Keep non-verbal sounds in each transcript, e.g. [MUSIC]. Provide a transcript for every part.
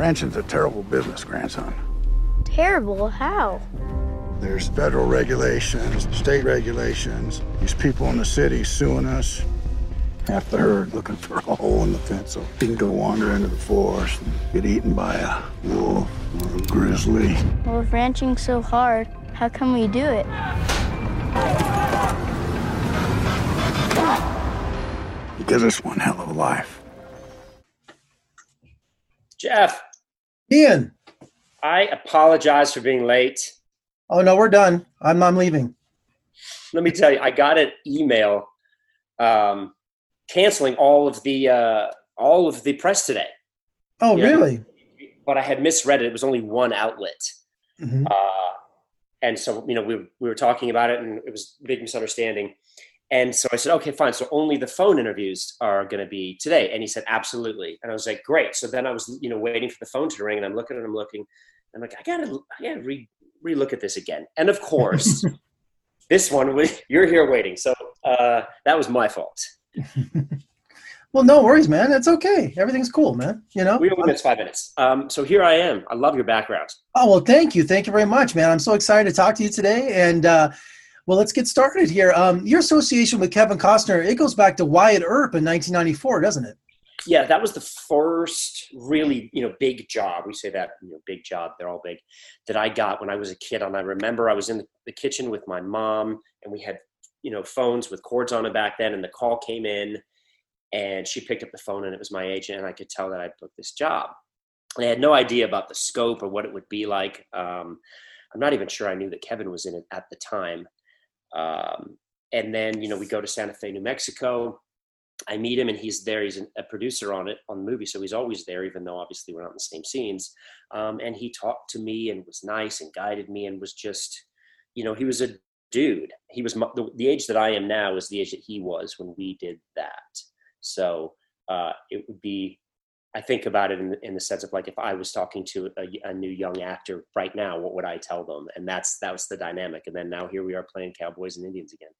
Ranching's a terrible business, grandson. Terrible? How? There's federal regulations, state regulations, these people in the city suing us. Half the herd looking for a hole in the fence so he can go wander into the forest and get eaten by a wolf or a grizzly. Well, if ranching's so hard, how can we do it? Because us one hell of a life. Jeff, Ian. I apologize for being late. Oh no, we're done. I'm I'm leaving. Let me tell you, I got an email um, canceling all of the uh, all of the press today. Oh Yeah. really? But I had misread it. It was only one outlet. Mhm. Uh, and so, you know, we, we were talking about it and it was a big misunderstanding. And so I said, okay, fine. So only the phone interviews are going to be today. And he said, absolutely. And I was like, great. So then I was, you know, waiting for the phone to ring and I'm looking and I'm looking. I'm like, I gotta, I gotta re, relook at this again. And of course, [LAUGHS] this one, we- you're here waiting. So uh, that was my fault. [LAUGHS] Well, no worries, man. It's okay. Everything's cool, man. You know. We only missed five minutes. Um, so here I am. I love your background. Oh well, thank you, thank you very much, man. I'm so excited to talk to you today, and uh, well, let's get started here. Um, your association with Kevin Costner it goes back to Wyatt Earp in 1994, doesn't it? yeah that was the first really you know big job. We say that you know big job they're all big that i got when i was a kid and i remember i was in the kitchen with my mom and we had you know phones with cords on it back then and the call came in and she picked up the phone and it was my agent and i could tell that i booked this job. I had no idea about the scope or what it would be like. Um, i'm not even sure i knew that kevin was in it at the time um, and then you know we go to santa fe new mexico I meet him and he's there. He's a producer on it on the movie, so he's always there, even though obviously we're not in the same scenes. Um, and he talked to me and was nice and guided me and was just, you know, he was a dude. He was the, the age that I am now is the age that he was when we did that. So uh, it would be, I think about it in, in the sense of like if I was talking to a, a new young actor right now, what would I tell them? And that's that was the dynamic. And then now here we are playing Cowboys and Indians again.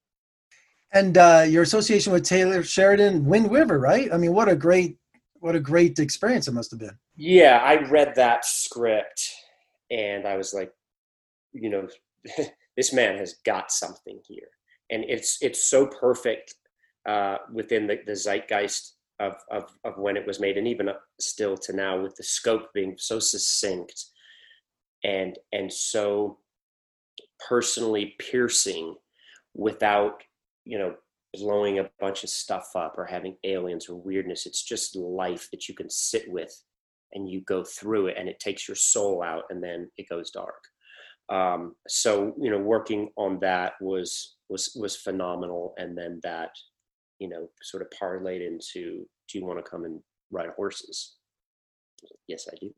And uh, your association with Taylor Sheridan, Wind River, right? I mean, what a great, what a great experience it must have been. Yeah, I read that script and I was like, you know, [LAUGHS] this man has got something here. And it's it's so perfect uh, within the, the zeitgeist of, of, of when it was made, and even still to now, with the scope being so succinct and and so personally piercing, without you know blowing a bunch of stuff up or having aliens or weirdness. It's just life that you can sit with and you go through it and it takes your soul out and then it goes dark um, so you know working on that was was was phenomenal and then that you know sort of parlayed into do you want to come and ride horses I was like, yes i do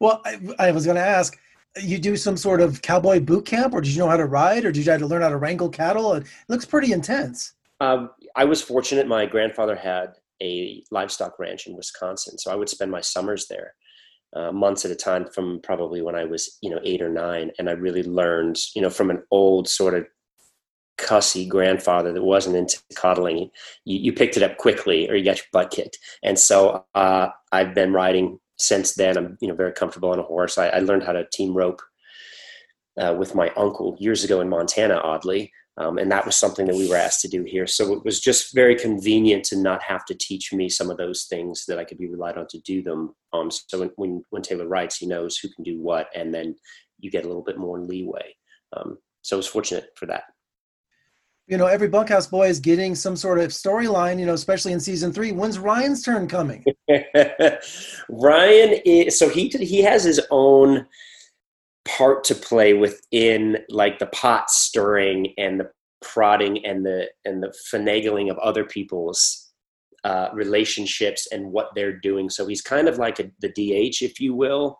Well, I, I was going to ask, you do some sort of cowboy boot camp, or did you know how to ride, or did you have to learn how to wrangle cattle? It looks pretty intense. Um, I was fortunate. My grandfather had a livestock ranch in Wisconsin, so I would spend my summers there, uh, months at a time, from probably when I was, you know, eight or nine, and I really learned, you know, from an old sort of cussy grandfather that wasn't into coddling. You, you picked it up quickly, or you got your butt kicked, and so uh, I've been riding since then. I'm, you know, very comfortable on a horse. I, I learned how to team rope uh, with my uncle years ago in Montana, oddly. Um, and that was something that we were asked to do here. So it was just very convenient to not have to teach me some of those things that I could be relied on to do them. Um, so when, when, when Taylor writes, he knows who can do what, and then you get a little bit more leeway. Um, so I was fortunate for that. You know, every bunkhouse boy is getting some sort of storyline. You know, especially in season three. When's Ryan's turn coming? [LAUGHS] Ryan is so he he has his own part to play within like the pot stirring and the prodding and the and the finagling of other people's uh, relationships and what they're doing. So he's kind of like a, the DH, if you will.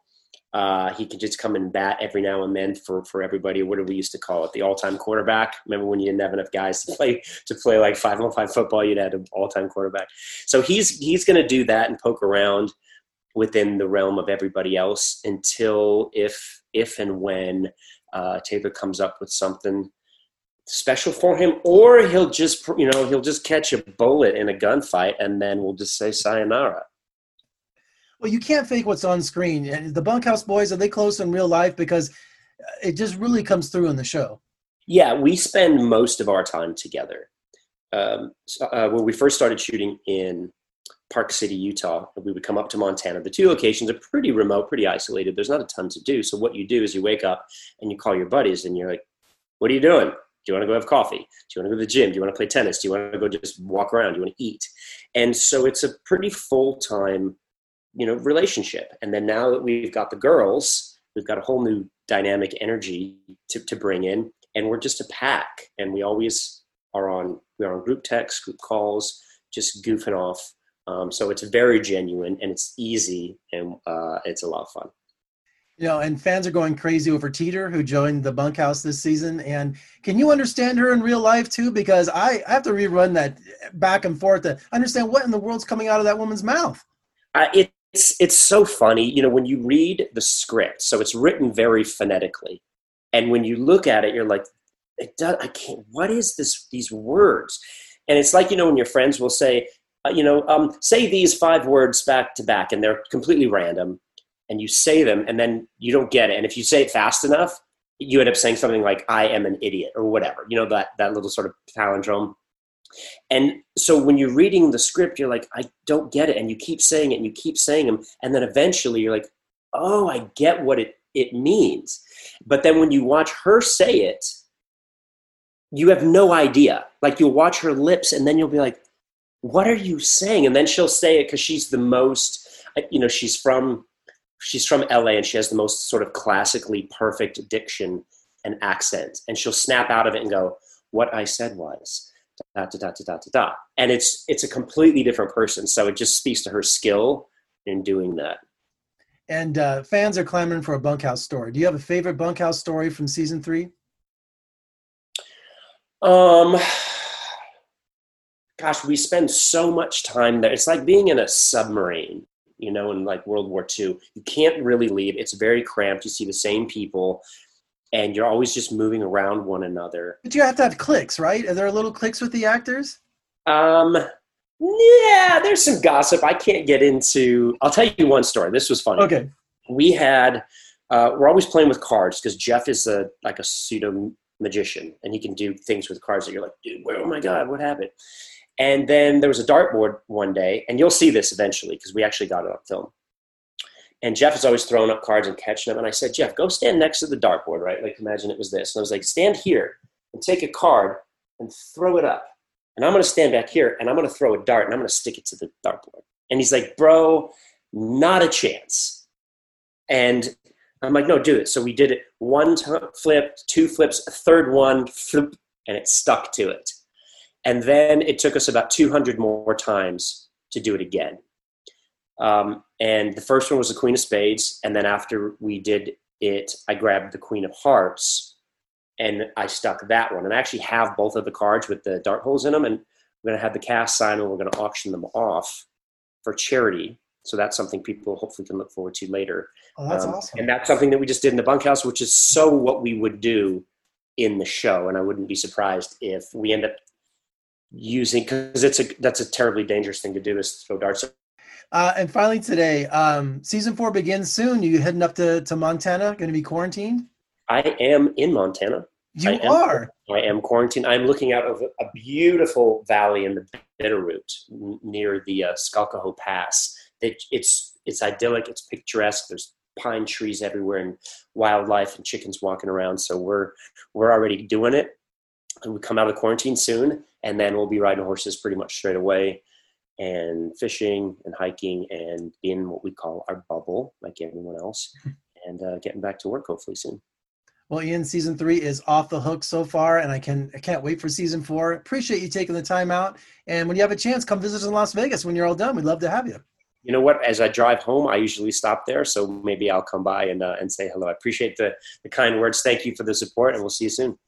Uh, he can just come and bat every now and then for for everybody. What do we used to call it? The all time quarterback. Remember when you didn't have enough guys to play to play like five on five football? You'd had an all time quarterback. So he's he's going to do that and poke around within the realm of everybody else until if if and when uh, Taylor comes up with something special for him, or he'll just you know he'll just catch a bullet in a gunfight and then we'll just say sayonara. Well, you can't fake what's on screen. And the Bunkhouse Boys are they close in real life because it just really comes through in the show. Yeah, we spend most of our time together. Um, so, uh, when we first started shooting in Park City, Utah, we would come up to Montana. The two locations are pretty remote, pretty isolated. There's not a ton to do. So what you do is you wake up and you call your buddies and you're like, "What are you doing? Do you want to go have coffee? Do you want to go to the gym? Do you want to play tennis? Do you want to go just walk around? Do you want to eat?" And so it's a pretty full time, you know, relationship. And then now that we've got the girls, we've got a whole new dynamic energy to, to bring in, and we're just a pack. And we always are on we're on group texts, group calls, just goofing off um, so it's very genuine and it's easy and uh, it's a lot of fun. You know, and fans are going crazy over Teeter, who joined the bunkhouse this season. And can you understand her in real life too? Because I, I have to rerun that back and forth to understand what in the world's coming out of that woman's mouth. Uh, it's it's so funny, you know, when you read the script. So it's written very phonetically, and when you look at it, you're like, it does. I can't. What is this? These words, and it's like you know when your friends will say, uh, you know, um, say these five words back to back, and they're completely random, and you say them, and then you don't get it. And if you say it fast enough, you end up saying something like "I am an idiot" or whatever. You know that that little sort of palindrome. And so when you're reading the script, you're like, I don't get it, and you keep saying it, and you keep saying them, and then eventually you're like, Oh, I get what it it means. But then when you watch her say it, you have no idea. Like you'll watch her lips, and then you'll be like, what are you saying? And then she'll say it because she's the most, uh, you know, she's from, she's from LA and she has the most sort of classically perfect diction and accent. And she'll snap out of it and go, what I said was da da da da da da da. And it's, it's a completely different person. So it just speaks to her skill in doing that. And uh, fans are clamoring for a bunkhouse story. Do you have a favorite bunkhouse story from season three? Um, gosh, we spend so much time there. It's like being in a submarine, you know, in like World War II. You can't really leave. It's very cramped. You see the same people, and you're always just moving around one another. But you have to have clicks, right? Are there little clicks with the actors? Um, yeah, there's some gossip. I can't get into. I'll tell you one story. This was funny. Okay. We had. Uh, we're always playing with cards because Jeff is a like a pseudo magician and he can do things with cards that you're like, dude, where, oh my god, what happened? And then there was a dartboard one day, and you'll see this eventually because we actually got it on film. And Jeff is always throwing up cards and catching them. And I said, Jeff, go stand next to the dartboard, right? Like imagine it was this. And I was like, stand here and take a card and throw it up. And I'm going to stand back here and I'm going to throw a dart and I'm going to stick it to the dartboard. And he's like, bro, not a chance. And I'm like, no, do it. So we did it one time, flip, two flips, third one, flip, and it stuck to it. And then it took us about 200 more times to do it again. Um, and the first one was the Queen of Spades. And then after we did it, I grabbed the Queen of Hearts and I stuck that one. And I actually have both of the cards with the dart holes in them. And we're going to have the cast sign and we're going to auction them off for charity. So that's something people hopefully can look forward to later. Oh, that's um, awesome. And that's something that we just did in the bunkhouse, which is so what we would do in the show. And I wouldn't be surprised if we end up using because it's a that's a terribly dangerous thing to do is throw darts. Uh, and finally today, um, season four begins soon. You heading up to, to Montana? Going to be quarantined? I am in Montana. You I am, are. I am quarantined. I'm looking out of a beautiful valley in the Bitterroot near the uh, Skalkaho Pass. It, it's it's idyllic. It's picturesque. There's pine trees everywhere and wildlife and chickens walking around. So we're we're already doing it. And we come out of quarantine soon, and then we'll be riding horses pretty much straight away and fishing and hiking and in what we call our bubble like everyone else [LAUGHS] and uh, getting back to work hopefully soon. Well ian season three is off the hook so far and i can i can't wait for season four. Appreciate you taking the time out and when you have a chance come visit us in las vegas when you're all done. We'd love to have you. You know what? As i drive home i usually stop there so maybe i'll come by and, uh, and say hello. I appreciate the, the kind words. Thank you for the support and we'll see you soon